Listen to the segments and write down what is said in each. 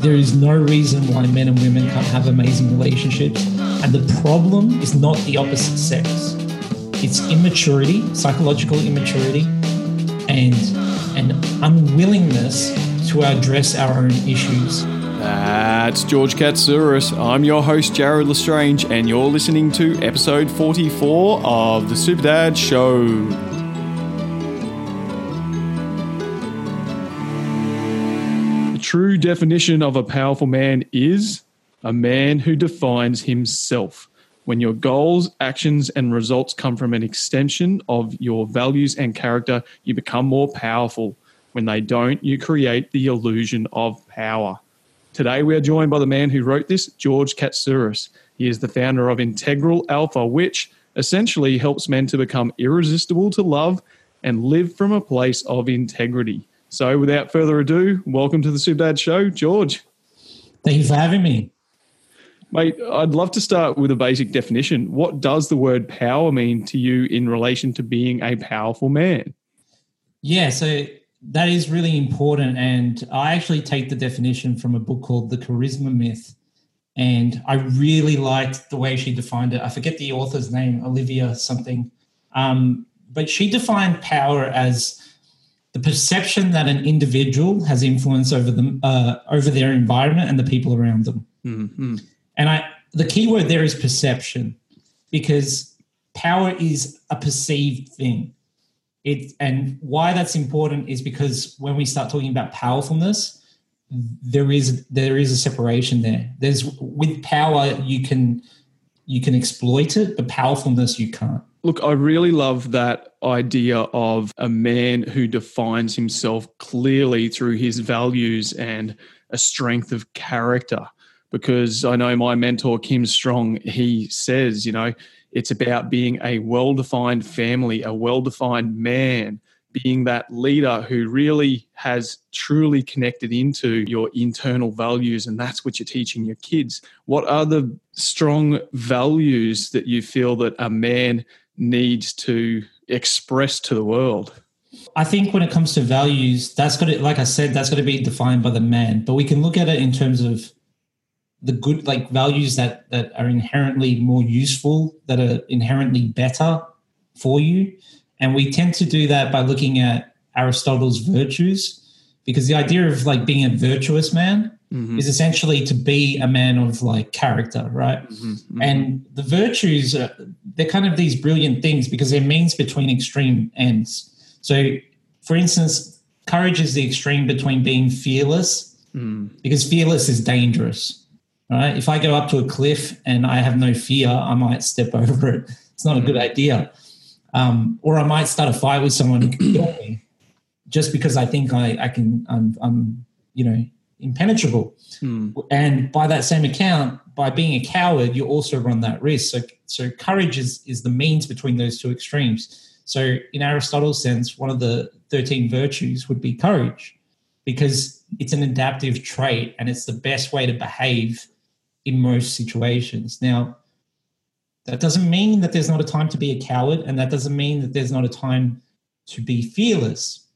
there is no reason why men and women can't have amazing relationships. And the problem is not the opposite sex. It's immaturity, psychological immaturity, and an unwillingness to address our own issues. That's George Katsiouras. I'm your host, Jared Lestrange, and you're listening to episode 44 of The Super Dad Show. True definition of a powerful man is a man who defines himself. When your goals, actions, and results come from an extension of your values and character, you become more powerful. When they don't, you create the illusion of power. Today, we are joined by the man who wrote this, George Katsiouras. He is the founder of Integral Alpha, which essentially helps men to become irresistible to love and live from a place of integrity. So, without further ado, welcome to the Super Dad Show, George. Thank you for having me. Mate, I'd love to start with a basic definition. What does the word power mean to you in relation to being a powerful man? Yeah, so that is really important. And I actually take the definition from a book called The Charisma Myth. And I really liked the way she defined it. I forget the author's name, Olivia something. Um, but she defined power as the perception that an individual has influence over them, uh, over their environment and the people around them. Mm-hmm. And I, the key word there is perception, because power is a perceived thing. It and why that's important is because when we start talking about powerfulness, there is there is a separation there. There's with power you can you can exploit it, but powerfulness you can't. Look, I really love that idea of a man who defines himself clearly through his values and a strength of character. Because I know my mentor, Kim Strong, he says, you know, it's about being a well defined family, a well defined man, being that leader who really has truly connected into your internal values. And that's what you're teaching your kids. What are the strong values that you feel that a man needs to express to the world? I think when it comes to values, that's got to, like I said, that's got to be defined by the man. But we can look at it in terms of the good like values that that are inherently more useful that are inherently better for you and we tend to do that by looking at aristotle's virtues because the idea of like being a virtuous man mm-hmm. is essentially to be a man of like character right mm-hmm. Mm-hmm. and the virtues are, they're kind of these brilliant things because they're means between extreme ends so for instance courage is the extreme between being fearless mm. because fearless is dangerous right? If I go up to a cliff and I have no fear, I might step over it. It's not a good idea. Um, or I might start a fight with someone who can kill me just because I think I, I can, I'm, I'm, you know, impenetrable. Hmm. And by that same account, by being a coward, you also run that risk. So, so courage is, is the means between those two extremes. So in Aristotle's sense, one of the 13 virtues would be courage because it's an adaptive trait and it's the best way to behave in most situations. Now, that doesn't mean that there's not a time to be a coward, and that doesn't mean that there's not a time to be fearless.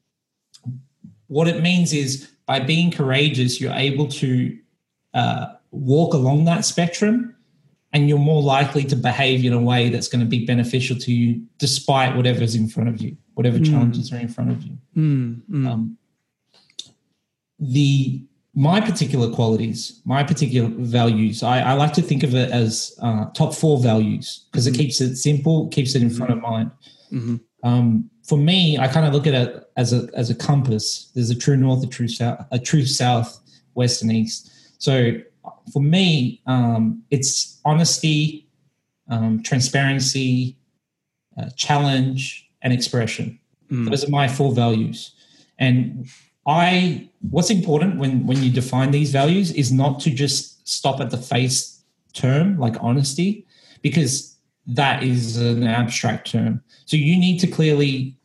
What it means is by being courageous, you're able to uh, walk along that spectrum and you're more likely to behave in a way that's going to be beneficial to you despite whatever's in front of you, whatever mm. challenges are in front of you. Mm, mm. Um, the my particular qualities, my particular values, I, I like to think of it as uh, top four values because mm-hmm. it keeps it simple, keeps it in front of mind. Mm-hmm. Um, for me, I kind of look at it as a as a compass. There's a true north, a true south, a true south, west, and east. So for me, um, it's honesty, um, transparency, uh, challenge, and expression. Mm. Those are my four values. And I what's important when when you define these values is not to just stop at the face term like honesty because that is an abstract term. So you need to clearly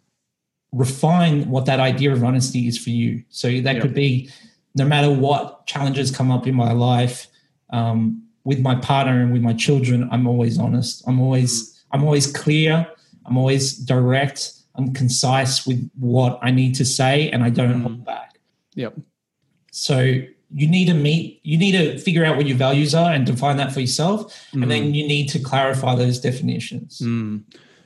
refine what that idea of honesty is for you. So that yep. could be no matter what challenges come up in my life, um, with my partner and with my children, I'm always honest. I'm always mm-hmm. I'm always clear. I'm always direct. I'm concise with what I need to say and I don't mm. hold back. Yep. So you need to meet you need to figure out what your values are and define that for yourself Mm. and then you need to clarify those definitions Mm.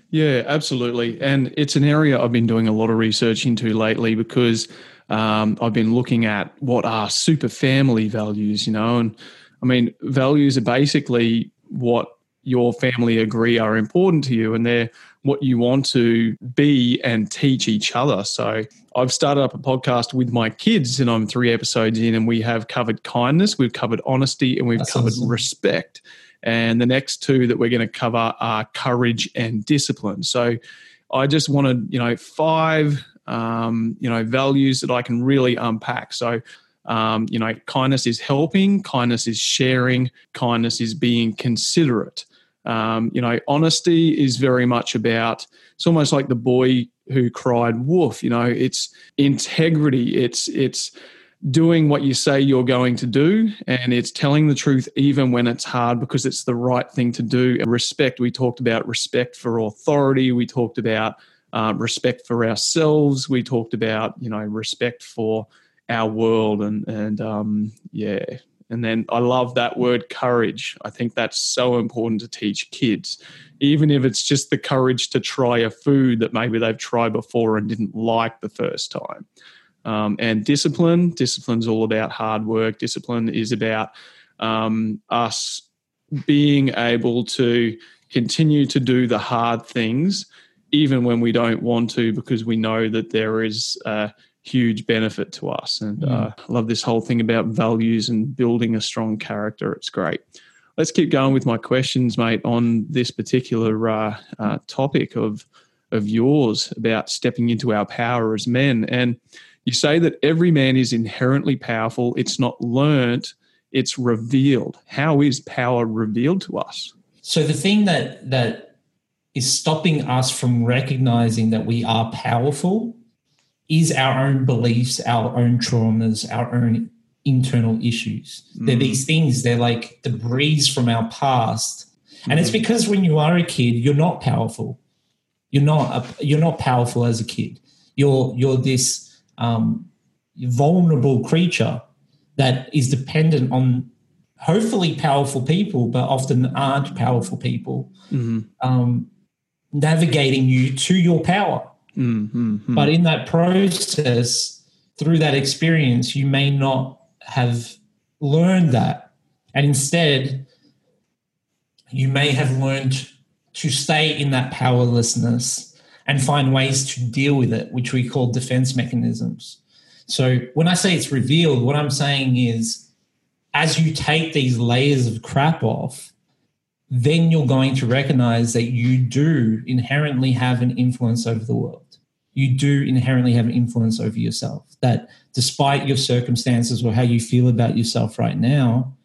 Yeah, absolutely. And it's an area I've been doing a lot of research into lately because um, I've been looking at what are super family values, you know, and I mean, values are basically what your family agree are important to you and they're what you want to be and teach each other. So I've started up a podcast with my kids and I'm three episodes in and we have covered kindness, we've covered honesty, and we've covered respect. And the next two that we're going to cover are courage and discipline. So I just wanted, you know, five, um, you know, values that I can really unpack. So, um, you know, kindness is helping, kindness is sharing, kindness is being considerate. Um, you know, honesty is very much about, it's almost like the boy who cried wolf, you know, it's integrity, it's, it's, doing what you say you're going to do and it's telling the truth even when it's hard because it's the right thing to do. And respect we talked about respect for authority. We talked about uh, respect for ourselves. We talked about you know respect for our world and and um, yeah and then i love that word courage. I think that's so important to teach kids. Even if it's just the courage to try a food that maybe they've tried before and didn't like the first time. Um, and discipline discipline's all about hard work. Discipline is about um, us being able to continue to do the hard things even when we don't want to because we know that there is a huge benefit to us and uh, I love this whole thing about values and building a strong character it's great let's keep going with my questions mate on this particular uh, uh, topic of of yours about stepping into our power as men and you say that every man is inherently powerful. It's not learnt, it's revealed. How is power revealed to us? so the thing that that is stopping us from recognizing that we are powerful is our own beliefs our own traumas our own internal issues. They're Mm. these things. They're like debris from our past. And it's because when you are a kid you're not powerful. You're not a, you're not powerful as a kid. You're you're this um, vulnerable creature that is dependent on hopefully powerful people but often aren't powerful people Mm-hmm. um, navigating you to your power Mm-hmm. but in that process through that experience you may not have learned that. And instead you may have learned to stay in that powerlessness and find ways to deal with it which we call defense mechanisms. So when i say it's revealed what i'm saying is as you take these layers of crap off then you're going to recognize that you do inherently have an influence over the world you do inherently have an influence over yourself. That despite your circumstances or how you feel about yourself right now,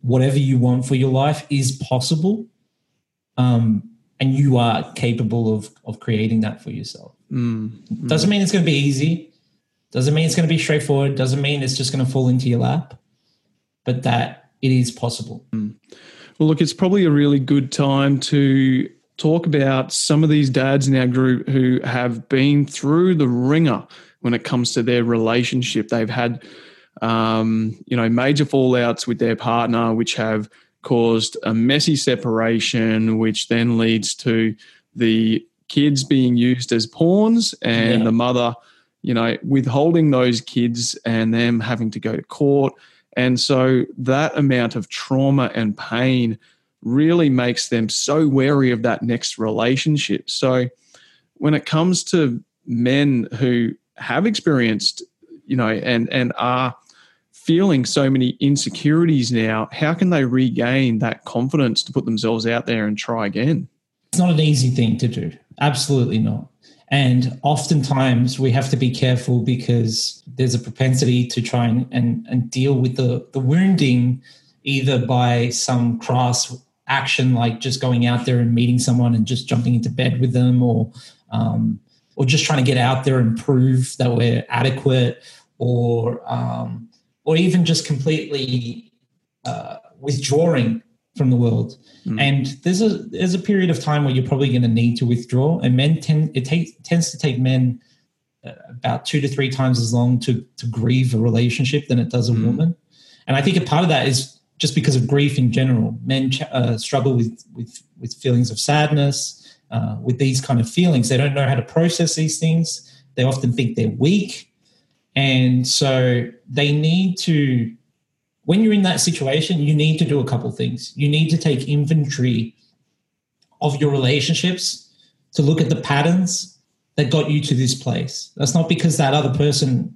whatever you want for your life is possible. Um, and you are capable of, of creating that for yourself. Mm-hmm. Doesn't mean it's going to be easy. Doesn't mean it's going to be straightforward. Doesn't mean it's just going to fall into your lap, but that it is possible. Well, look, it's probably a really good time to talk about some of these dads in our group who have been through the ringer when it comes to their relationship. They've had, um, you know, major fallouts with their partner, which have caused a messy separation, which then leads to the kids being used as pawns and Yeah. the mother, you know, withholding those kids and them having to go to court. And so that amount of trauma and pain really makes them so wary of that next relationship. So when it comes to men who have experienced, you know, and and are feeling so many insecurities now, how can they regain that confidence to put themselves out there and try again? It's not an easy thing to do. Absolutely not. And oftentimes we have to be careful because there's a propensity to try and, and, and deal with the, the wounding either by some crass action like just going out there and meeting someone and just jumping into bed with them or um, or just trying to get out there and prove that we're adequate or um, or even just completely uh, withdrawing from the world Mm. and there's a there's a period of time where you're probably going to need to withdraw and men tend it takes tends to take men about two to three times as long to to grieve a relationship than it does a mm. woman. And I think a part of that is just because of grief in general. Men uh, struggle with with with feelings of sadness, uh, with these kind of feelings. They don't know how to process these things. They often think they're weak, and so they need to. When you're in that situation, you need to do a couple things. You need to take inventory of your relationships to look at the patterns that got you to this place. That's not because that other person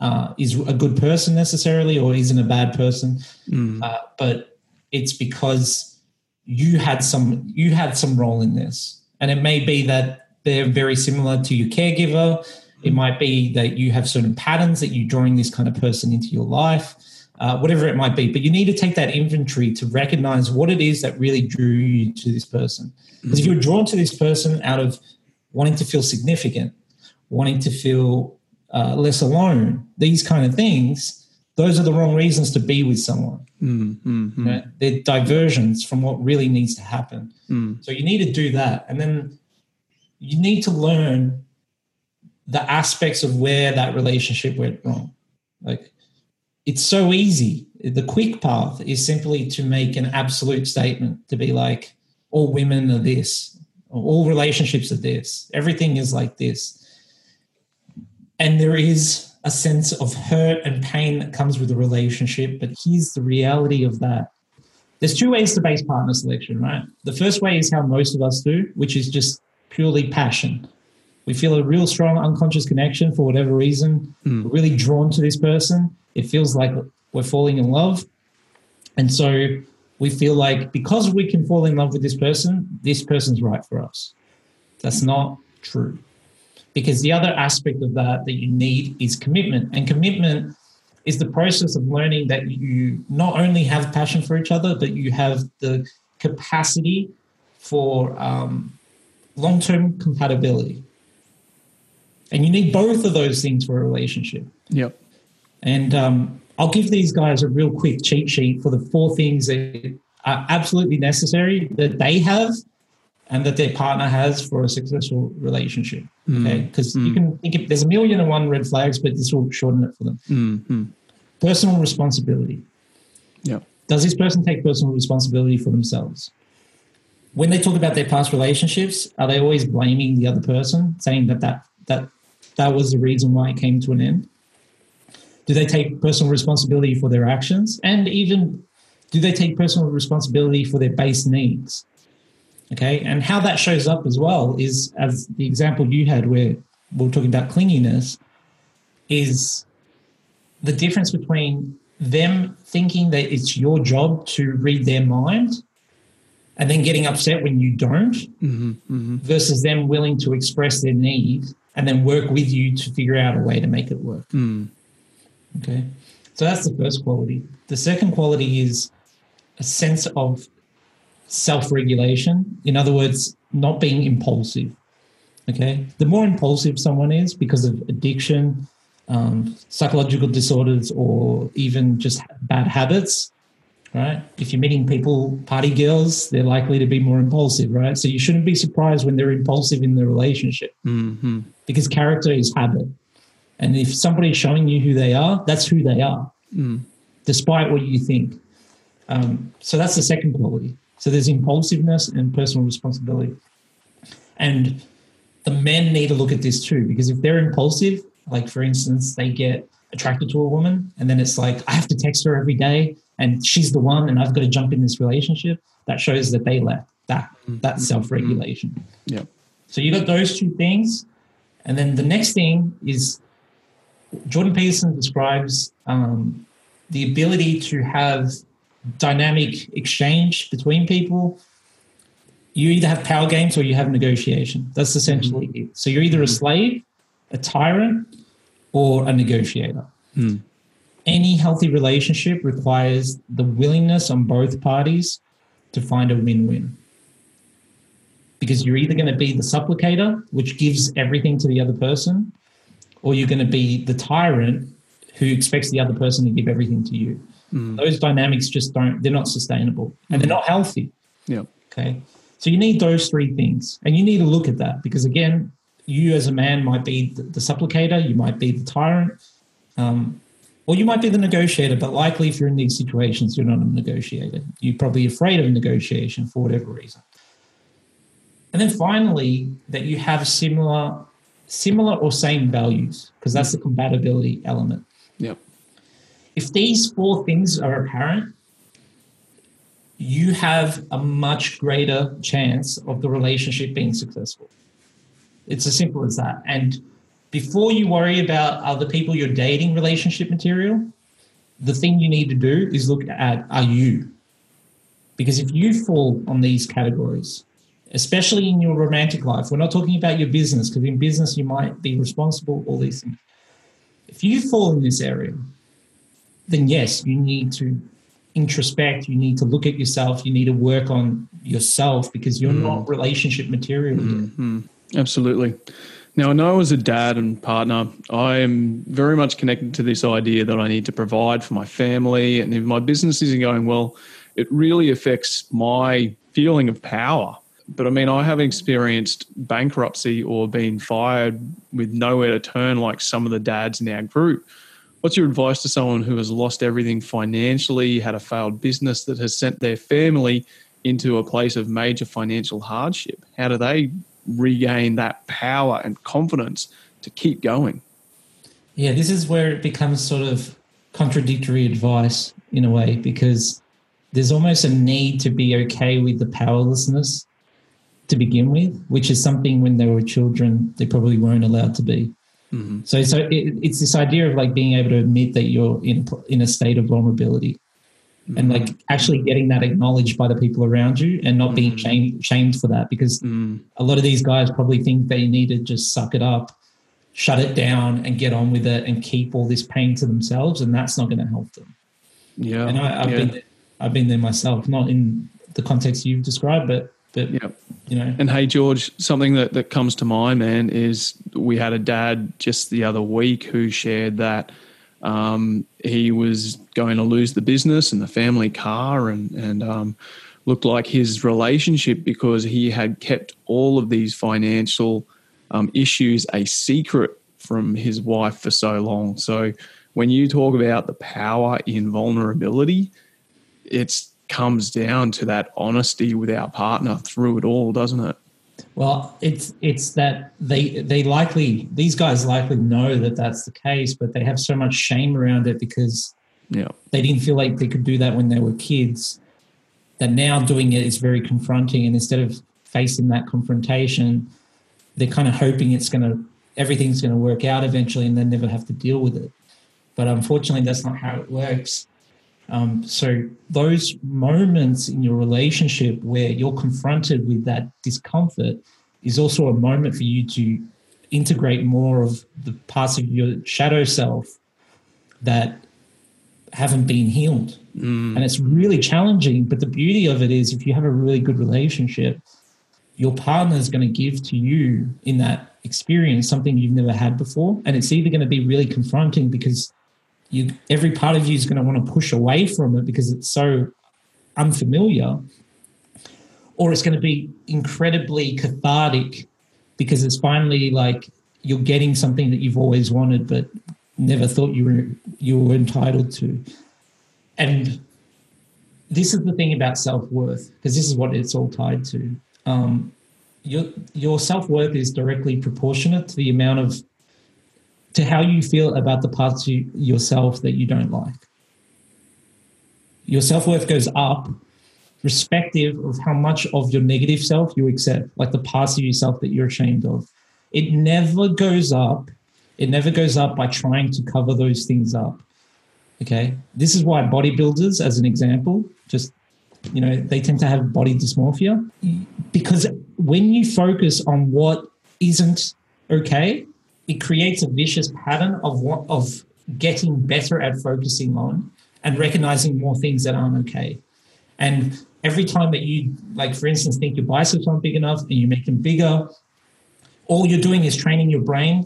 uh, is a good person necessarily or isn't a bad person, mm. uh, but it's because you had some you had some role in this, and it may be that they're very similar to your caregiver. It might be that you have certain patterns that you're drawing this kind of person into your life. Uh, whatever it might be. But you need to take that inventory to recognize what it is that really drew you to this person. Because if mm-hmm. you're drawn to this person out of wanting to feel significant, wanting to feel uh, less alone, these kind of things, those are the wrong reasons to be with someone. Mm-hmm. Right? They're diversions from what really needs to happen. Mm. So you need to do that. And then you need to learn the aspects of where that relationship went wrong. Like, it's so easy. The quick path is simply to make an absolute statement to be like, all women are this, all relationships are this, everything is like this. And there is a sense of hurt and pain that comes with a relationship. But here's the reality of that there's two ways to base partner selection, right? The first way is how most of us do, which is just purely passion. We feel a real strong unconscious connection for whatever reason. Mm. We're really drawn to this person. It feels like we're falling in love. And so we feel like because we can fall in love with this person, this person's right for us. That's not true. Because the other aspect of that that you need is commitment. And commitment is the process of learning that you not only have passion for each other, but you have the capacity for um, long term compatibility. And you need both of those things for a relationship. Yep. And um, I'll give these guys a real quick cheat sheet for the four things that are absolutely necessary that they have and that their partner has for a successful relationship. Mm. Okay. Because mm. you can think of, there's a million and one red flags, but this will shorten it for them. Mm-hmm. Personal responsibility. Yeah. Does this person take personal responsibility for themselves? When they talk about their past relationships, are they always blaming the other person, saying that that, that, that was the reason why it came to an end? Do they take personal responsibility for their actions? And even do they take personal responsibility for their base needs? Okay. And how that shows up as well is as the example you had where we are talking about clinginess is the difference between them thinking that it's your job to read their mind and then getting upset when you don't mm-hmm, mm-hmm. versus them willing to express their need and then work with you to figure out a way to make it work. Mm. Okay. So that's the first quality. The second quality is a sense of self regulation. In other words, not being impulsive. Okay. The more impulsive someone is because of addiction, um, psychological disorders, or even just bad habits, right? If you're meeting people, party girls, they're likely to be more impulsive, right? So you shouldn't be surprised when they're impulsive in the relationship mm-hmm. because character is habit. And if somebody's showing you who they are, that's who they are, mm. despite what you think. Um, so that's the second quality. So there's impulsiveness and personal responsibility. And the men need to look at this too, because if they're impulsive, like for instance, they get attracted to a woman and then it's like, I have to text her every day and she's the one and I've got to jump in this relationship, that shows that they lack that, that mm-hmm. self regulation. Yeah. So you got those two things. And then the next thing is Jordan Peterson describes um, the ability to have dynamic exchange between people. You either have power games or you have negotiation. That's essentially mm-hmm. it. So you're either a mm-hmm. slave, a tyrant, or a negotiator. Mm. Any healthy relationship requires the willingness on both parties to find a win win. Because you're either going to be the supplicator, which gives everything to the other person, or you're going to be the tyrant who expects the other person to give everything to you. Mm. Those dynamics just don't, they're not sustainable and they're not healthy. Yeah. Okay. So you need those three things and you need to look at that because again, you as a man might be the, the supplicator, you might be the tyrant, um, or you might be the negotiator. But likely, if you're in these situations, you're not a negotiator. You're probably afraid of negotiation for whatever reason. And then finally, that you have similar, similar or same values, because that's the compatibility element. Yep. If these four things are apparent, you have a much greater chance of the relationship being successful. It's as simple as that. And before you worry about other people you're dating relationship material, the thing you need to do is look at are you? Because if you fall on these categories, especially in your romantic life, we're not talking about your business, because in business you might be responsible, all these things. If you fall in this area, then yes, you need to introspect, you need to look at yourself, you need to work on yourself because you're mm. not relationship material mm-hmm. Absolutely. Now, I know as a dad and partner, I am very much connected to this idea that I need to provide for my family. And if my business isn't going well, it really affects my feeling of power. But I mean, I haven't experienced bankruptcy or being fired with nowhere to turn like some of the dads in our group. What's your advice to someone who has lost everything financially, had a failed business that has sent their family into a place of major financial hardship? How do they regain that power and confidence to keep going? Yeah, this is where it becomes sort of contradictory advice in a way because there's almost a need to be okay with the powerlessness to begin with, which is something when they were children they probably weren't allowed to be. Mm-hmm. So, so it, it's this idea of like being able to admit that you're in in a state of vulnerability, mm-hmm. and like actually getting that acknowledged by the people around you, and not being mm-hmm. shamed shamed for that. Because mm. a lot of these guys probably think they need to just suck it up, shut it down, and get on with it, and keep all this pain to themselves, and that's not going to help them. Yeah, and I, have yeah. been there, I've been there myself, not in the context you've described, but but yeah. you know. And hey, George, something that, that comes to mind, man, is we had a dad just the other week who shared that um, he was going to lose the business and the family car and, and um, looked like his relationship because he had kept all of these financial um, issues a secret from his wife for so long. So when you talk about the power in vulnerability, it's comes down to that honesty with our partner through it all, doesn't it? Well, it's it's that they they likely these guys likely know that that's the case, but they have so much shame around it because yeah they didn't feel like they could do that when they were kids. That now doing it is very confronting, and instead of facing that confrontation, they're kind of hoping it's going to everything's going to work out eventually, and then never have to deal with it. But unfortunately, that's not how it works. Um, so those moments in your relationship where you're confronted with that discomfort is also a moment for you to integrate more of the parts of your shadow self that haven't been healed. Mm. And it's really challenging. But the beauty of it is if you have a really good relationship, your partner is going to give to you in that experience something you've never had before. And it's either going to be really confronting because you every part of you is going to want to push away from it because it's so unfamiliar or it's going to be incredibly cathartic because it's finally like you're getting something that you've always wanted but never thought you were you were entitled to. And this is the thing about self-worth because this is what it's all tied to. Um, your your self-worth is directly proportionate to the amount of to how you feel about the parts of yourself that you don't like. Your self worth goes up, respective of how much of your negative self you accept, like the parts of yourself that you're ashamed of. It never goes up. It never goes up by trying to cover those things up. Okay. This is why bodybuilders, as an example, just, you know, they tend to have body dysmorphia because when you focus on what isn't okay, it creates a vicious pattern of what of getting better at focusing on and recognizing more things that aren't okay. And every time that you, like for instance, think your biceps aren't big enough and you make them bigger, all you're doing is training your brain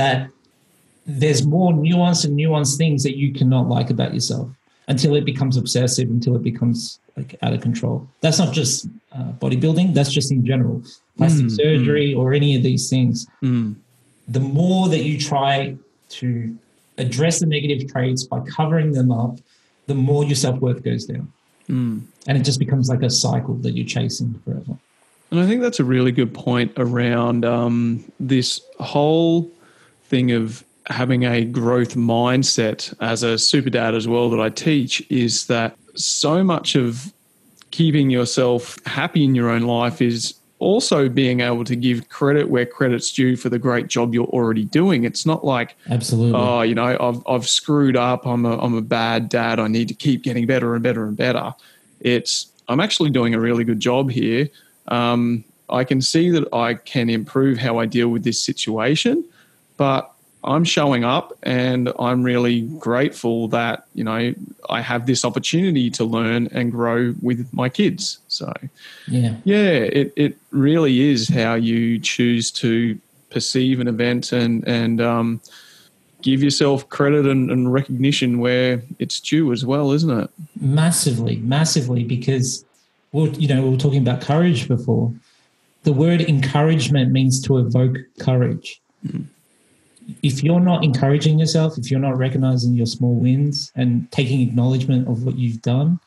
that there's more nuanced and nuanced things that you cannot like about yourself. until it becomes obsessive, until it becomes like out of control. That's not just uh, bodybuilding. That's just in general, plastic Mm, surgery or any of these things. Mm. The more that you try to address the negative traits by covering them up, the more your self worth goes down, Mm. and it just becomes like a cycle that you're chasing forever. And I think that's a really good point around um, this whole thing of having a growth mindset as a super dad as well that I teach is that so much of keeping yourself happy in your own life is also being able to give credit where credit's due for the great job you're already doing. It's not like Absolutely. oh, you know, I've I've screwed up. I'm a I'm a bad dad. I need to keep getting better and better and better. It's I'm actually doing a really good job here. Um, I can see that I can improve how I deal with this situation, but I'm showing up and I'm really grateful that, you know, I have this opportunity to learn and grow with my kids. So, yeah. yeah, it, it really is how you choose to perceive an event and, and um, give yourself credit and, and recognition where it's due as well, isn't it? massively massively because well you know we were talking about courage before the word encouragement means to evoke courage if you're not encouraging yourself if you're not recognizing your small wins and taking acknowledgement of what you've done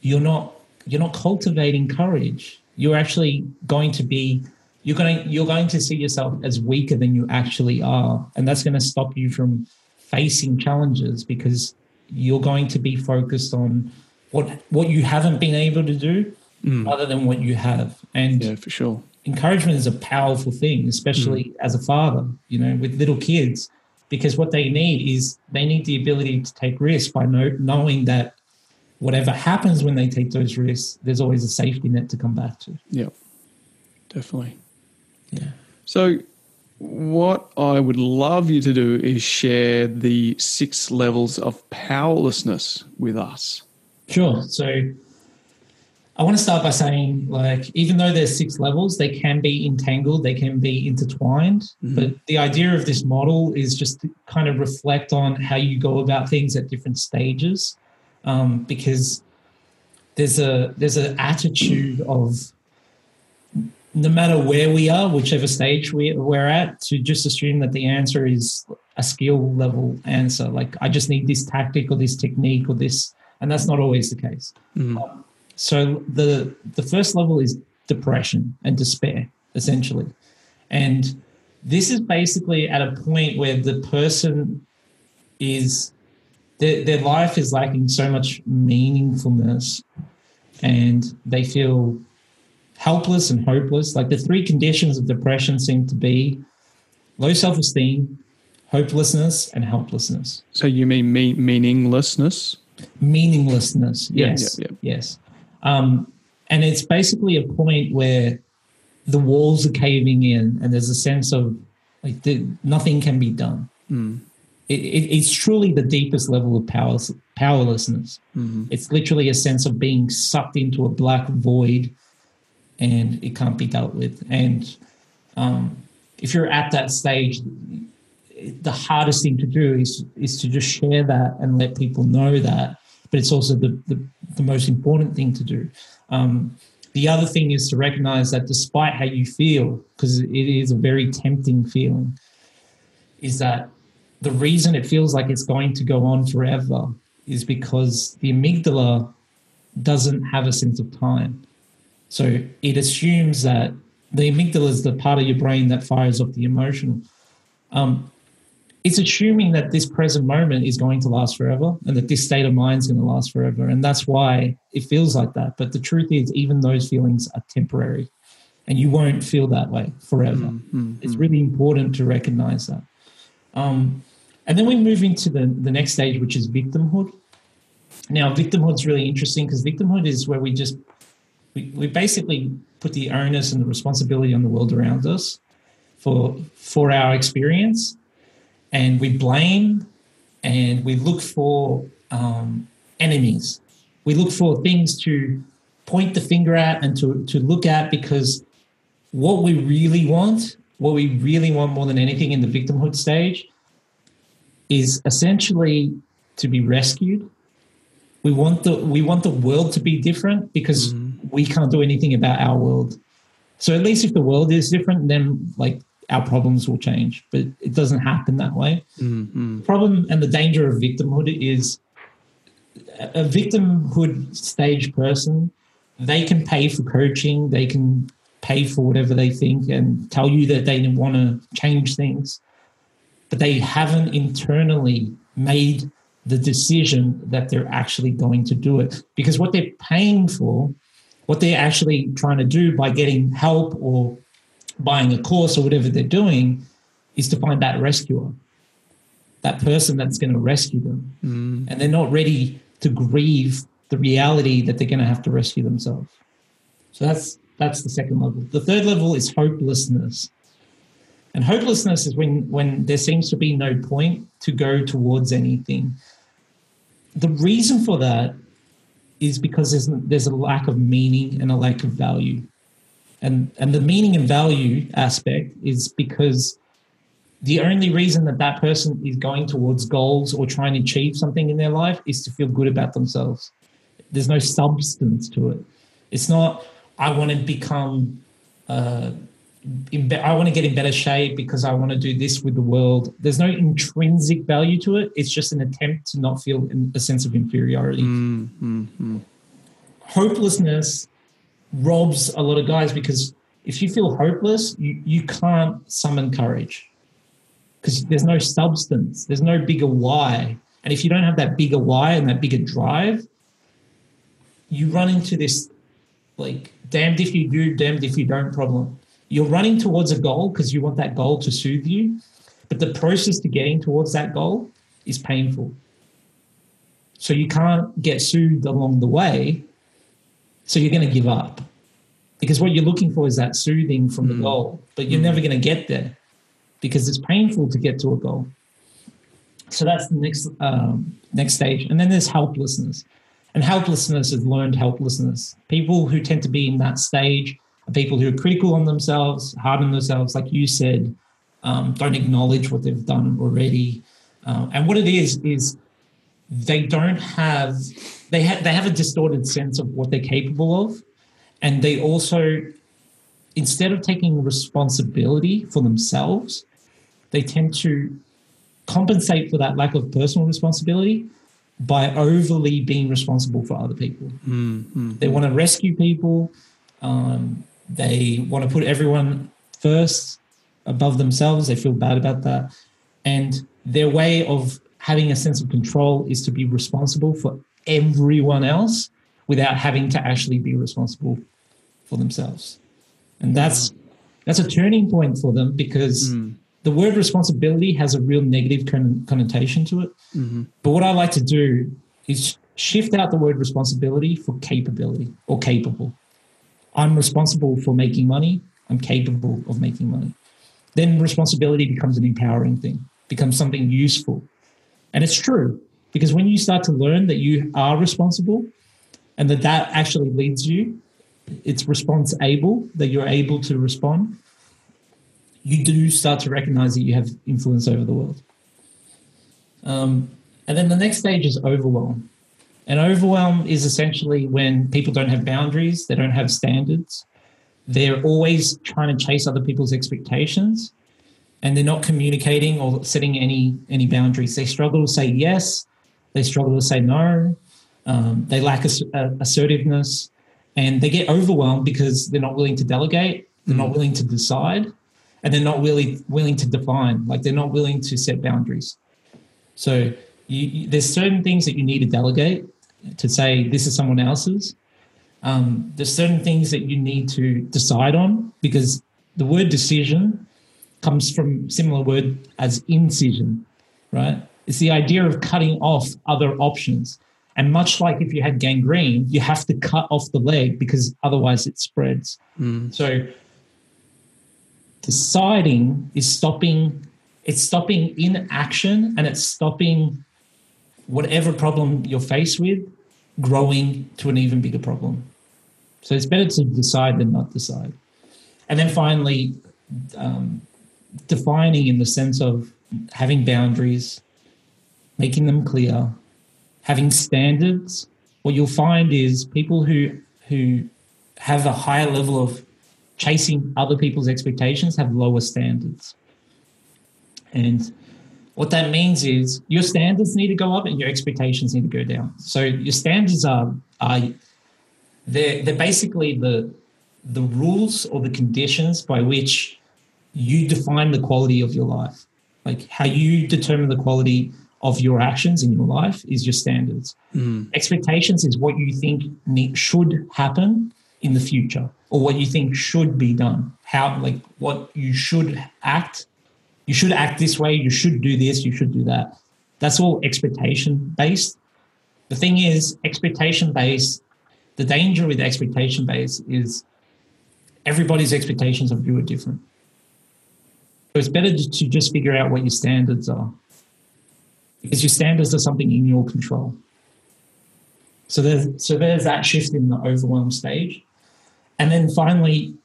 you're not you're not cultivating courage. You're actually going to be you're going to, you're going to see yourself as weaker than you actually are. And that's going to stop you from facing challenges because you're going to be focused on what what you haven't been able to do mm. other than what you have. And Yeah, for sure. Encouragement is a powerful thing especially mm. as a father you know with little kids because what they need is they need the ability to take risks by know, knowing that whatever happens when they take those risks there's always a safety net to come back to Yeah, definitely. yeah So, what I would love you to do is share the six levels of powerlessness with us. Sure. So I want to start by saying, like, even though there's six levels, they can be entangled, they can be intertwined. But the idea of this model is just to kind of reflect on how you go about things at different stages, um, because there's a there's an attitude of no matter where we are, whichever stage we, we're at, to just assume that the answer is a skill level answer. Like, I just need this tactic or this technique or this, and that's not always the case. Um, so the the first level is depression and despair, essentially, and this is basically at a point where the person is their, their life is lacking so much meaningfulness and they feel helpless and hopeless. Like the three conditions of depression seem to be low self esteem, hopelessness, and helplessness. So, you mean me- meaninglessness? Meaninglessness. Yeah, Yes. yeah, yeah. Yes. Um, and it's basically a point where the walls are caving in and there's a sense of like the, nothing can be done. It, it, it's truly the deepest level of power, powerlessness. It's literally a sense of being sucked into a black void and it can't be dealt with. And um, if you're at that stage, the hardest thing to do is is to just share that and let people know that. But it's also the the, the most important thing to do. Um, the other thing is to recognize that despite how you feel, because it is a very tempting feeling, is that the reason it feels like it's going to go on forever is because the amygdala doesn't have a sense of time. So it assumes that the amygdala is the part of your brain that fires off the emotional. Um, it's assuming that this present moment is going to last forever and that this state of mind is going to last forever. And that's why it feels like that. But the truth is, even those feelings are temporary and you won't feel that way forever. Mm, mm, mm. It's really important to recognize that. Um, and then we move into the, the next stage, which is victimhood. Now, victimhood is really interesting because victimhood is where we just we, we basically put the onus and the responsibility on the world around us for for our experience, and we blame and we look for um, enemies. We look for things to point the finger at and to to look at because what we really want, what we really want more than anything in the victimhood stage, is essentially to be rescued we want the we want the world to be different because mm-hmm. we can't do anything about our world. So at least if the world is different, then like our problems will change. But it doesn't happen that way. Mm-hmm. Problem and the danger of victimhood is a victimhood stage person. They can pay for coaching. They can pay for whatever they think and tell you that they want to change things, but they haven't internally made the decision that they're actually going to do it. Because what they're paying for, what they're actually trying to do by getting help or buying a course or whatever they're doing, is to find that rescuer, that person that's going to rescue them. Mm. And they're not ready to grieve the reality that they're going to have to rescue themselves. So that's that's the second level. The third level is hopelessness. And hopelessness is when, when there seems to be no point to go towards anything. The reason for that is because there's, there's a lack of meaning and a lack of value. And, and the meaning and value aspect is because the only reason that that person is going towards goals or trying to achieve something in their life is to feel good about themselves. There's no substance to it. It's not, I want to become, uh, be- I want to get in better shape because I want to do this with the world. There's no intrinsic value to it. It's just an attempt to not feel a sense of inferiority. Mm-hmm. Hopelessness robs a lot of guys because if you feel hopeless, you, you can't summon courage because there's no substance, there's no bigger why. And if you don't have that bigger why and that bigger drive, you run into this like damned if you do, damned if you don't problem. You're running towards a goal because you want that goal to soothe you, but the process to getting towards that goal is painful. So you can't get soothed along the way. So you're going to give up because what you're looking for is that soothing from the mm. goal, but you're mm. never going to get there because it's painful to get to a goal. So that's the next um, next stage, and then there's helplessness. And helplessness is learned helplessness. People who tend to be in that stage are people who are critical on themselves, hard on themselves, like you said, um, don't acknowledge what they've done already. Uh, and what it is is they don't have they have they have a distorted sense of what they're capable of, and they also instead of taking responsibility for themselves, they tend to compensate for that lack of personal responsibility by overly being responsible for other people. Mm-hmm. They want to rescue people. Um, they want to put everyone first above themselves. They feel bad about that. And their way of having a sense of control is to be responsible for everyone else without having to actually be responsible for themselves. And that's that's a turning point for them because mm the word responsibility has a real negative connotation to it. Mm-hmm. But what I like to do is shift out the word responsibility for capability or capable. I'm responsible for making money. I'm capable of making money. Then responsibility becomes an empowering thing, becomes something useful. And it's true because when you start to learn that you are responsible and that that actually leads you, it's response able, that you're able to respond, you do start to recognize that you have influence over the world. Um, and then the next stage is overwhelm. And overwhelm is essentially when people don't have boundaries, they don't have standards, they're always trying to chase other people's expectations, and they're not communicating or setting any any boundaries. They struggle to say yes, they struggle to say no, um, they lack ass- uh, assertiveness, and they get overwhelmed because they're not willing to delegate, they're mm. not willing to decide, and they're not really willing to define. Like they're not willing to set boundaries. So you, you, there's certain things that you need to delegate to say this is someone else's. Um, there's certain things that you need to decide on because the word decision comes from similar word as incision right? It's the idea of cutting off other options. And much like if you had gangrene you have to cut off the leg because otherwise it spreads. Mm. so deciding is stopping it's stopping inaction and it's stopping whatever problem you're faced with growing to an even bigger problem. So it's better to decide than not decide. And then finally um, defining in the sense of having boundaries making them clear having standards what you'll find is people who who have a higher level of chasing other people's expectations have lower standards. And what that means is your standards need to go up and your expectations need to go down. So your standards are are they're they're basically the the rules or the conditions by which you define the quality of your life. Like how you determine the quality of your actions in your life is your standards. Mm. Expectations is what you think need, should happen in the future or what you think should be done. How, like, what you should act. You should act this way. You should do this. You should do that. That's all expectation based. The thing is, expectation based, the danger with expectation based is everybody's expectations of you are different. So it's better to just figure out what your standards are because your standards are something in your control. So there's so there's that shift in the overwhelm stage. And then finally,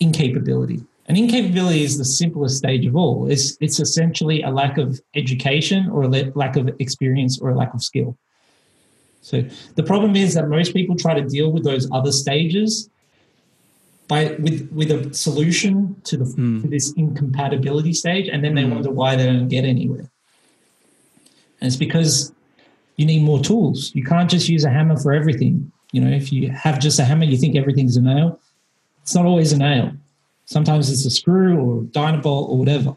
incapability. And incapability is the simplest stage of all. It's, it's essentially a lack of education or a lack of experience or a lack of skill. So the problem is that most people try to deal with those other stages by with with a solution to the Mm. to this incapability stage, and then they Mm. wonder why they don't get anywhere. And it's because you need more tools. You can't just use a hammer for everything. You know, if you have just a hammer, you think everything's a nail. It's not always a nail. Sometimes it's a screw or a dynabolt or whatever.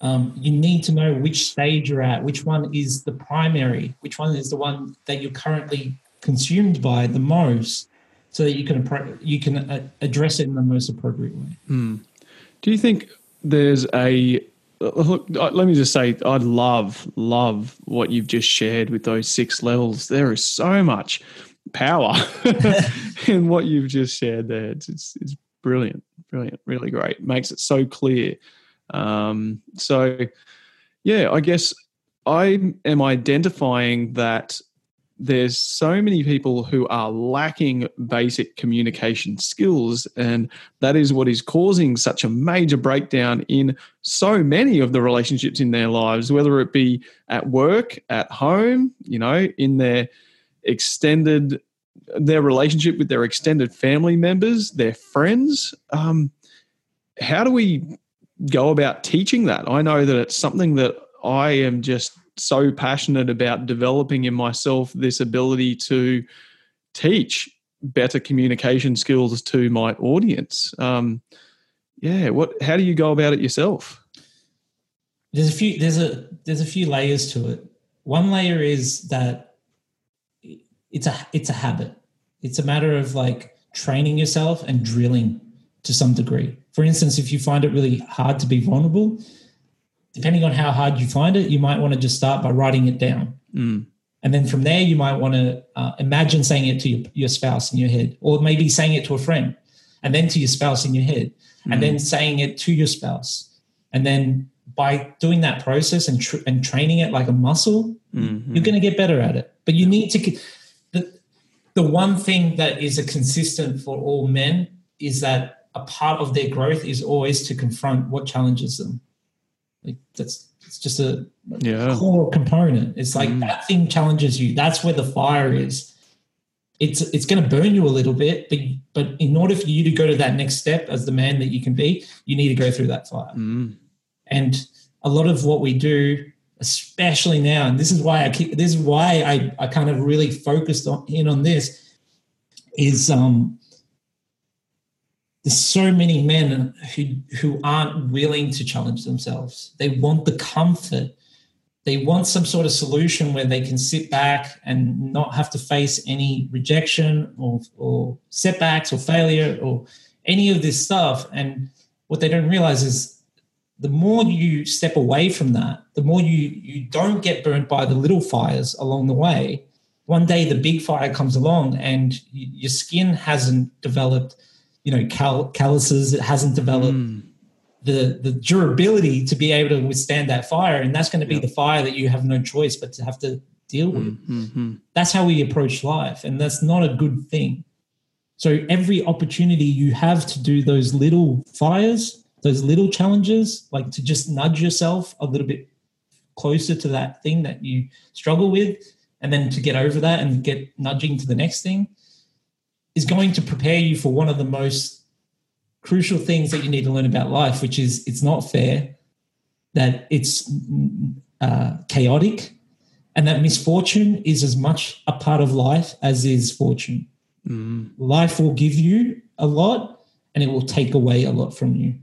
Um, you need to know which stage you're at, which one is the primary, which one is the one that you're currently consumed by the most, so that you can you can uh, address it in the most appropriate way. Mm. Do you think there's a look? Let me just say, I love love what you've just shared with those six levels. There is so much power in what you've just shared there. It's it's, it's brilliant, brilliant, really great. Makes it so clear. Um, so, yeah, I guess I am identifying that there's so many people who are lacking basic communication skills and that is what is causing such a major breakdown in so many of the relationships in their lives whether it be at work at home you know in their extended their relationship with their extended family members their friends. Um, how do we go about teaching that? I know that it's something that i am just so passionate about developing in myself this ability to teach better communication skills to my audience. Um, yeah, what? How do you go about it yourself? There's a few. There's a there's a few layers to it. One layer is that it's a it's a habit. It's a matter of like training yourself and drilling to some degree. For instance, if you find it really hard to be vulnerable, depending on how hard you find it, you might want to just start by writing it down. Mm. And then from there, you might want to uh, imagine saying it to your, your spouse in your head, or maybe saying it to a friend, and then to your spouse in your head, Mm. and then saying it to your spouse. And then by doing that process and, tr- and training it like a muscle, Mhm. you're going to get better at it. But you need to, the, the one thing that is a consistent for all men is that a part of their growth is always to confront what challenges them. Like that's, it's just a, Yeah. core component. It's like Mm. that thing challenges you. That's where the fire is. It's it's going to burn you a little bit, but but in order for you to go to that next step as the man that you can be, you need to go through that fire. Mm. And a lot of what we do, especially now, and this is why I keep this is why I I kind of really focused on in on this, is um there's so many men who who aren't willing to challenge themselves. They want the comfort. They want some sort of solution where they can sit back and not have to face any rejection or, or setbacks or failure or any of this stuff. And what they don't realize is the more you step away from that, the more you you don't get burnt by the little fires along the way. One day the big fire comes along and your skin hasn't developed, you know, cal- calluses. It hasn't developed Mm. the the durability to be able to withstand that fire, and that's going to be Yeah. the fire that you have no choice but to have to deal with. Mhm. That's how we approach life, and that's not a good thing. So every opportunity you have to do those little fires, those little challenges, like to just nudge yourself a little bit closer to that thing that you struggle with, and then to get over that and get nudging to the next thing is going to prepare you for one of the most crucial things that you need to learn about life, which is it's not fair, that it's uh, chaotic, and that misfortune is as much a part of life as is fortune. Mm. Life will give you a lot and it will take away a lot from you.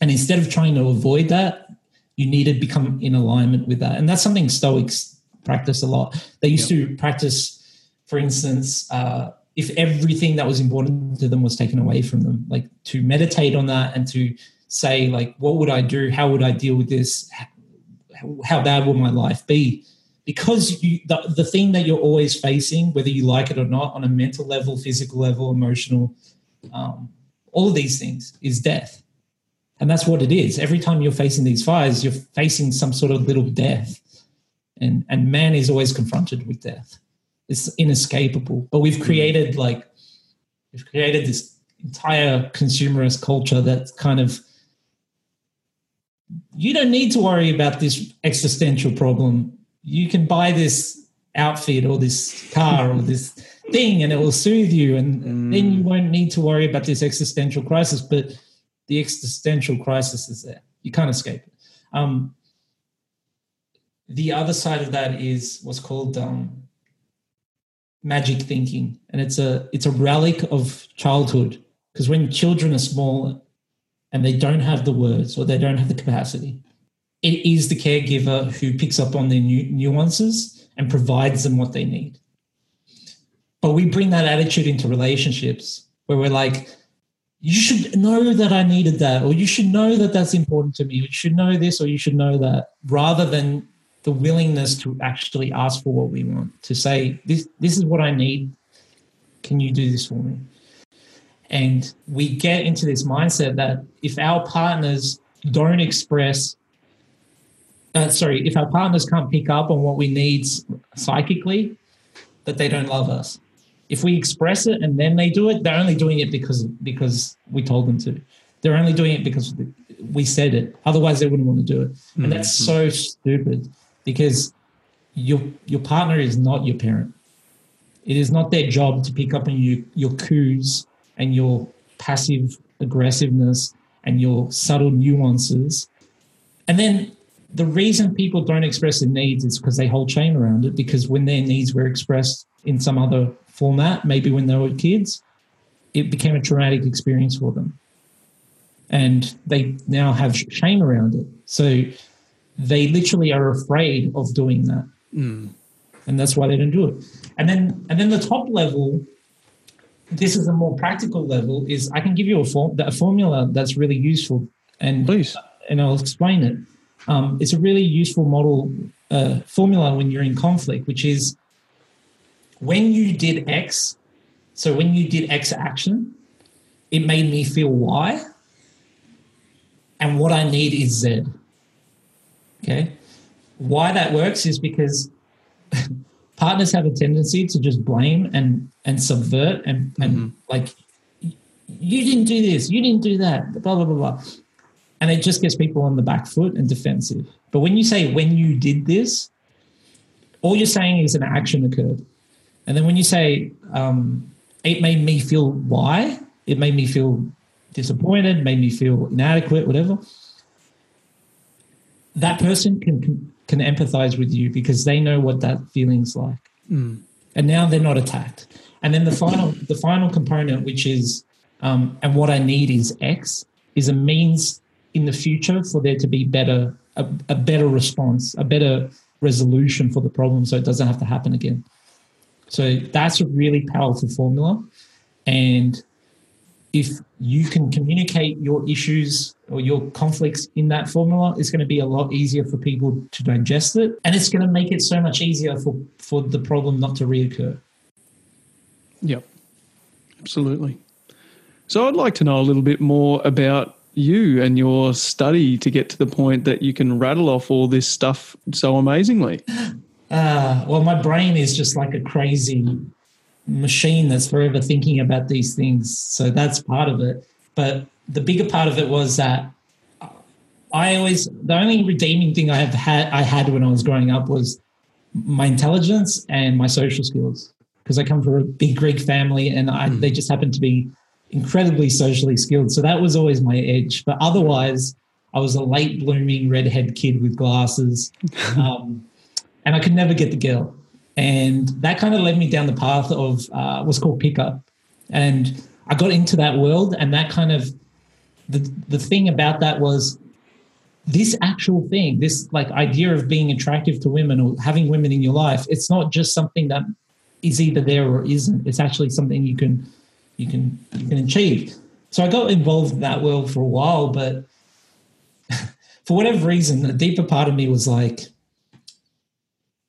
And instead of trying to avoid that, you need to become in alignment with that. And that's something Stoics practice a lot. They used yep. to practice, for instance, uh, if everything that was important to them was taken away from them, like to meditate on that and to say, like, what would I do? How would I deal with this? How bad will my life be? Because you, the, the thing that you're always facing, whether you like it or not, on a mental level, physical level, emotional, um, all of these things is death. And that's what it is. Every time you're facing these fires, you're facing some sort of little death. And, and man is always confronted with death it's inescapable. But we've created like we've created this entire consumerist culture that's kind of you don't need to worry about this existential problem. You can buy this outfit or this car or this thing and it will soothe you and mm. then you won't need to worry about this existential crisis but the existential crisis is there you can't escape it um, the other side of that is what's called um, magic thinking. And it's a it's a relic of childhood. Because when children are small and they don't have the words or they don't have the capacity it is the caregiver who picks up on their nu- nuances and provides them what they need. But we bring that attitude into relationships where we're like you should know that i needed that or you should know that that's important to me you should know this or you should know that rather than the willingness to actually ask for what we want, to say, this, this is what I need. Can you do this for me? And we get into this mindset that if our partners don't express, uh, sorry, if our partners can't pick up on what we need psychically, that they don't love us. If we express it and then they do it, they're only doing it because because we told them to. They're only doing it because we said it. Otherwise, they wouldn't want to do it. And mm-hmm. that's so stupid because your your partner is not your parent. It is not their job to pick up on you your coups and your passive aggressiveness and your subtle nuances. And then the reason people don't express their needs is because they hold shame around it. Because when their needs were expressed in some other format, maybe when they were kids, it became a traumatic experience for them. And they now have shame around it. So they literally are afraid of doing that. Mm. And that's why they don't do it. And then and then the top level, this is a more practical level, is I can give you a, form, a formula that's really useful. And Please. and I'll explain it. Um, it's a really useful model uh, formula when you're in conflict, which is when you did X, so when you did X action, it made me feel Y. And what I need is Z. Okay. Why that works is because partners have a tendency to just blame and and subvert and and mm-hmm. like you didn't do this, you didn't do that, blah blah blah blah. And it just gets people on the back foot and defensive. But when you say when you did this, all you're saying is an action occurred. And then when you say um, it made me feel why, it made me feel disappointed, made me feel inadequate, whatever that person can can empathize with you because they know what that feeling's like. Mm. And now they're not attacked. And then the final the final component, which is um, and what I need is X, is a means in the future for there to be better a, a better response, a better resolution for the problem, so it doesn't have to happen again. So that's a really powerful formula, and if you can communicate your issues or your conflicts in that formula, it's going to be a lot easier for people to digest it. And it's going to make it so much easier for, for the problem not to reoccur. Yep, absolutely. So I'd like to know a little bit more about you and your study to get to the point that you can rattle off all this stuff so amazingly. Uh, well, my brain is just like a crazy machine that's forever thinking about these things. So that's part of it. But the bigger part of it was that I always the only redeeming thing I have had I had when I was growing up was my intelligence and my social skills because I come from a big Greek family and I, mm. they just happen to be incredibly socially skilled. So that was always my edge. But otherwise, I was a late blooming redhead kid with glasses, um, and I could never get the girl. And that kind of led me down the path of uh, what's called pickup. And I got into that world, and that kind of the the thing about that was this actual thing, this like idea of being attractive to women or having women in your life. It's not just something that is either there or isn't. It's actually something you can you can you can achieve. So I got involved in that world for a while, but for whatever reason, a deeper part of me was like,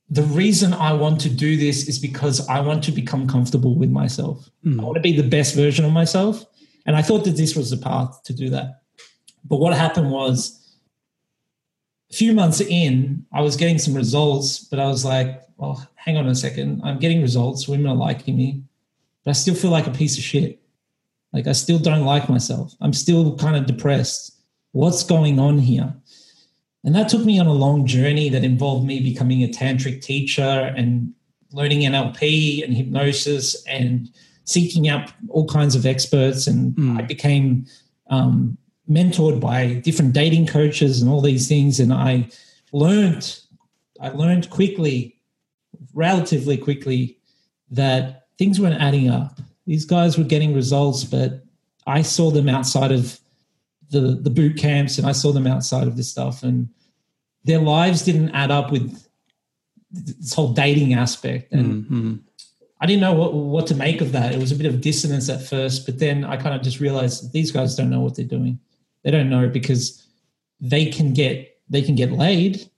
the reason I want to do this is because I want to become comfortable with myself. Mm. I want to be the best version of myself. And I thought that this was the path to do that. But what happened was a few months in, I was getting some results, but I was like, well, hang on a second. I'm getting results. Women are liking me, but I still feel like a piece of shit. Like I still don't like myself. I'm still kind of depressed. What's going on here? And that took me on a long journey that involved me becoming a tantric teacher and learning NLP and hypnosis and seeking out all kinds of experts. And mm. I became um, mentored by different dating coaches and all these things. And I learned, I learned quickly, relatively quickly, that things weren't adding up. These guys were getting results, but I saw them outside of the the boot camps and I saw them outside of this stuff and their lives didn't add up with this whole dating aspect and mm-hmm. I didn't know what what to make of that. It was a bit of dissonance at first, but then I kind of just realized these guys don't know what they're doing. They don't know because they can get they can get laid,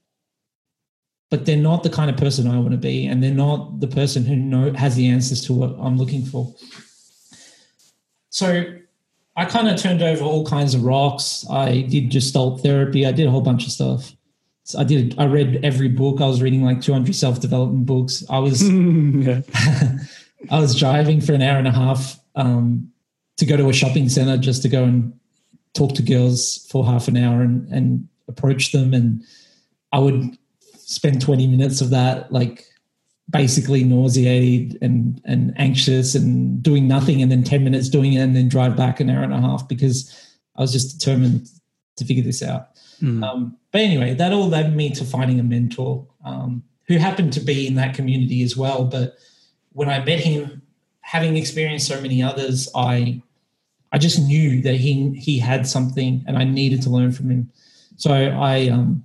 but they're not the kind of person I want to be, and they're not the person who know has the answers to what I'm looking for. So I kind of turned over all kinds of rocks. I did gestalt therapy. I did a whole bunch of stuff. So I did. I read every book. I was reading like 200 self development books. I was, I was driving for an hour and a half um, to go to a shopping center just to go and talk to girls for half an hour and, and approach them. And I would spend 20 minutes of that like basically nauseated and and anxious and doing nothing and then 10 minutes doing it and then drive back an hour and a half because I was just determined to figure this out. Mm. Um, but anyway, that all led me to finding a mentor um, who happened to be in that community as well. But when I met him, having experienced so many others, I I just knew that he he had something and I needed to learn from him. So I um,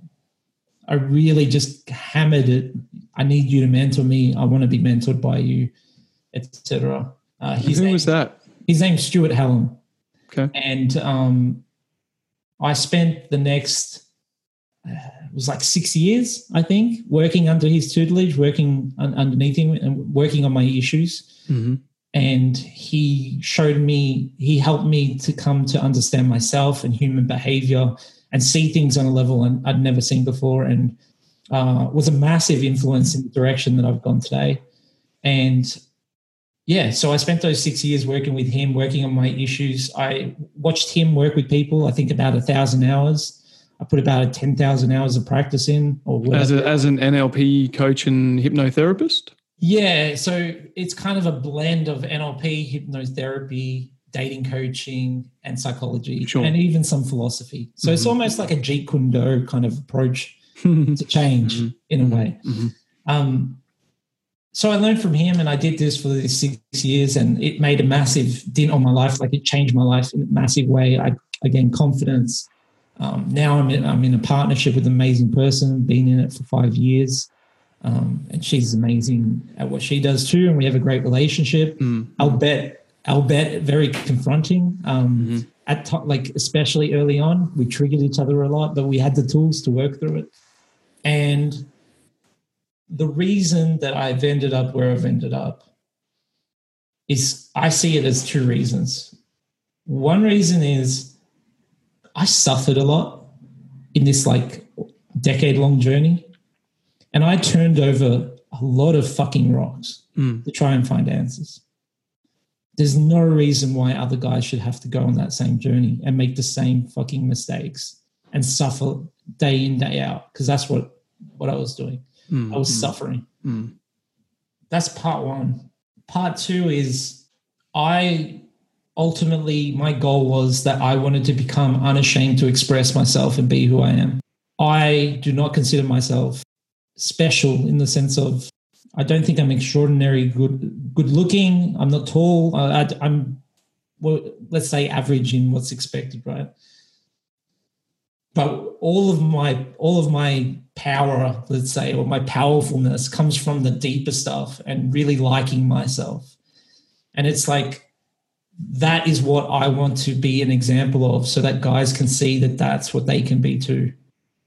I really just hammered it. I need you to mentor me. I want to be mentored by you, etc. Uh, Who name, was that? His name's Stuart Hallam. Okay. And um, I spent the next uh, it was like six years, I think, working under his tutelage, working un- underneath him, and working on my issues. Mm-hmm. And he showed me, he helped me to come to understand myself and human behavior and see things on a level I'd never seen before, and uh, was a massive influence in the direction that I've gone today. And yeah, so I spent those six years working with him, working on my issues. I watched him work with people. I think about a thousand hours. I put about ten thousand hours of practice in, or as a, as an NLP coach and hypnotherapist. Yeah, so it's kind of a blend of NLP, hypnotherapy, dating coaching and psychology sure. and even some philosophy. So mm-hmm. it's almost like a Jeet Kune Do kind of approach to change mm-hmm. in a way. Mm-hmm. Um, so I learned from him and I did this for these six years and it made a massive dent on my life. Like it changed my life in a massive way. I, I gained confidence. Um, now I'm in, I'm in a partnership with an amazing person, been in it for five years. Um, and she's amazing at what she does too. And we have a great relationship. Mm. I'll bet albeit very confronting. Um, mm-hmm. At t- like especially early on, we triggered each other a lot, but we had the tools to work through it. And the reason that I've ended up where I've ended up is I see it as two reasons. One reason is I suffered a lot in this like decade long journey, and I turned over a lot of fucking rocks mm. to try and find answers there's no reason why other guys should have to go on that same journey and make the same fucking mistakes and suffer day in day out because that's what what I was doing. Mm, I was mm, suffering. Mm. That's part one. Part two is I ultimately, my goal was that I wanted to become unashamed to express myself and be who I am. I do not consider myself special in the sense of I don't think I'm extraordinary good good looking. I'm not tall. I, am well, let's say average in what's expected, right? But all of my all of my power, let's say, or my powerfulness comes from the deeper stuff and really liking myself. And it's like that is what I want to be an example of so that guys can see that that's what they can be too,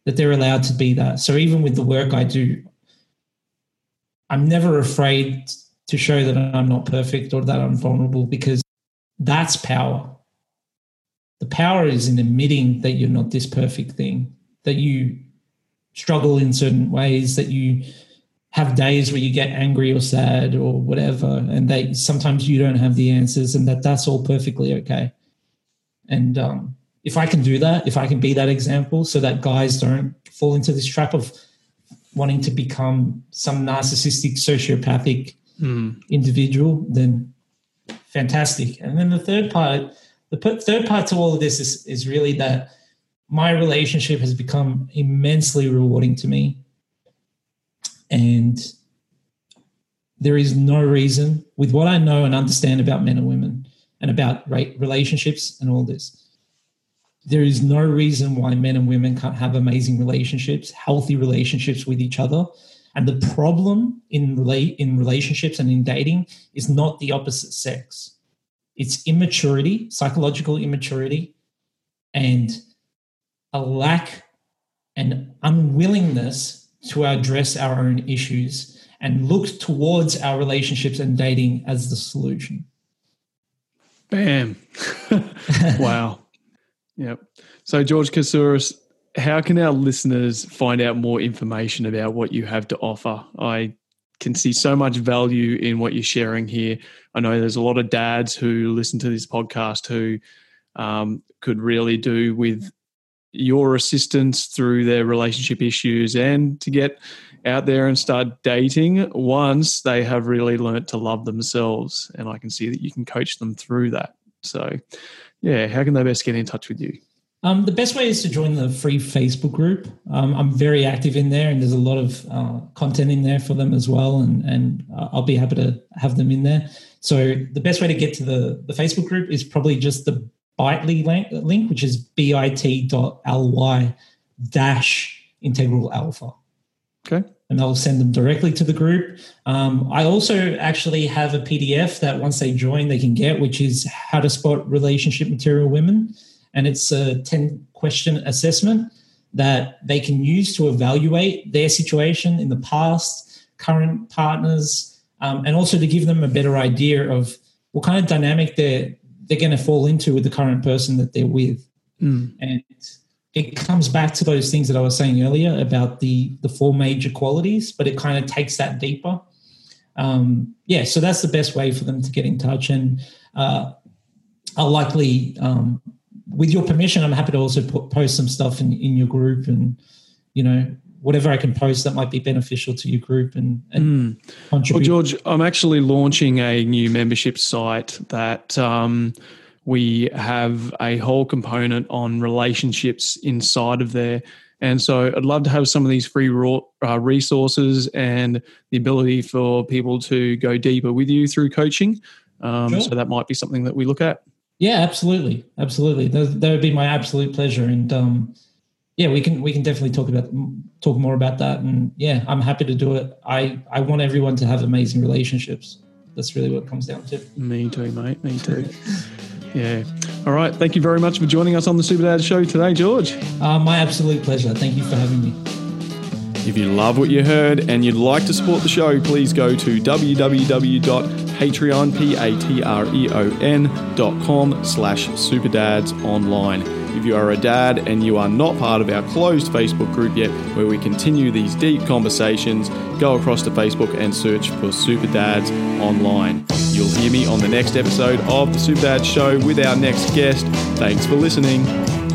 that they're allowed to be that. So even with the work I do, I'm never afraid to show that I'm not perfect or that I'm vulnerable because that's power. The power is in admitting that you're not this perfect thing, that you struggle in certain ways, that you have days where you get angry or sad or whatever, and that sometimes you don't have the answers, and that that's all perfectly okay. And um, if I can do that, if I can be that example, so that guys don't fall into this trap of wanting to become some narcissistic, sociopathic mm. individual, then fantastic. And then the third part, the third part to all of this is, is really that my relationship has become immensely rewarding to me. And there is no reason, with what I know and understand about men and women and about relationships and all this, there is no reason why men and women can't have amazing relationships, healthy relationships with each other. And the problem in relate in relationships and in dating is not the opposite sex. It's immaturity, psychological immaturity, and a lack and unwillingness to address our own issues and look towards our relationships and dating as the solution. Bam. wow. Yep. So, George Katsiouras, how can our listeners find out more information about what you have to offer? I can see so much value in what you're sharing here. I know there's a lot of dads who listen to this podcast who um, could really do with your assistance through their relationship issues and to get out there and start dating once they have really learnt to love themselves. And I can see that you can coach them through that. So, yeah, how can they best get in touch with you? Um, the best way is to join the free Facebook group. Um, I'm very active in there, and there's a lot of uh, content in there for them as well. And and I'll be happy to have them in there. So the best way to get to the the Facebook group is probably just the Bitly link, link which is bit.ly dash integral alpha. Okay. And I'll send them directly to the group. Um, I also actually have a PDF that once they join, they can get, which is how to spot relationship material women. And it's a 10 question assessment that they can use to evaluate their situation in the past, current partners, um, and also to give them a better idea of what kind of dynamic they're they're going to fall into with the current person that they're with. Mm. And it comes back to those things that I was saying earlier about the the four major qualities, but it kind of takes that deeper. Um, yeah, so that's the best way for them to get in touch, and uh, I'll likely, um, with your permission, I'm happy to also put, post some stuff in in your group, and you know whatever I can post that might be beneficial to your group and, and mm. contribute. Well, George, I'm actually launching a new membership site that um, we have a whole component on relationships inside of there. And so I'd love to have some of these free uh, resources and the ability for people to go deeper with you through coaching. Um, sure. So that might be something that we look at. Yeah, absolutely, absolutely. That, that would be my absolute pleasure. And um, yeah, we can we can definitely talk about talk more about that. And yeah, I'm happy to do it. I I want everyone to have amazing relationships. That's really what it comes down to. Me too, mate. Me too. yeah. All right. Thank you very much for joining us on the Super Dad Show today, George. Uh, my absolute pleasure. Thank you for having me. If you love what you heard and you'd like to support the show, please go to www.patreon.com slash superdads online. If you are a dad and you are not part of our closed Facebook group yet, where we continue these deep conversations, go across to Facebook and search for Super Dads Online. You'll hear me on the next episode of The Super Dad Show with our next guest. Thanks for listening.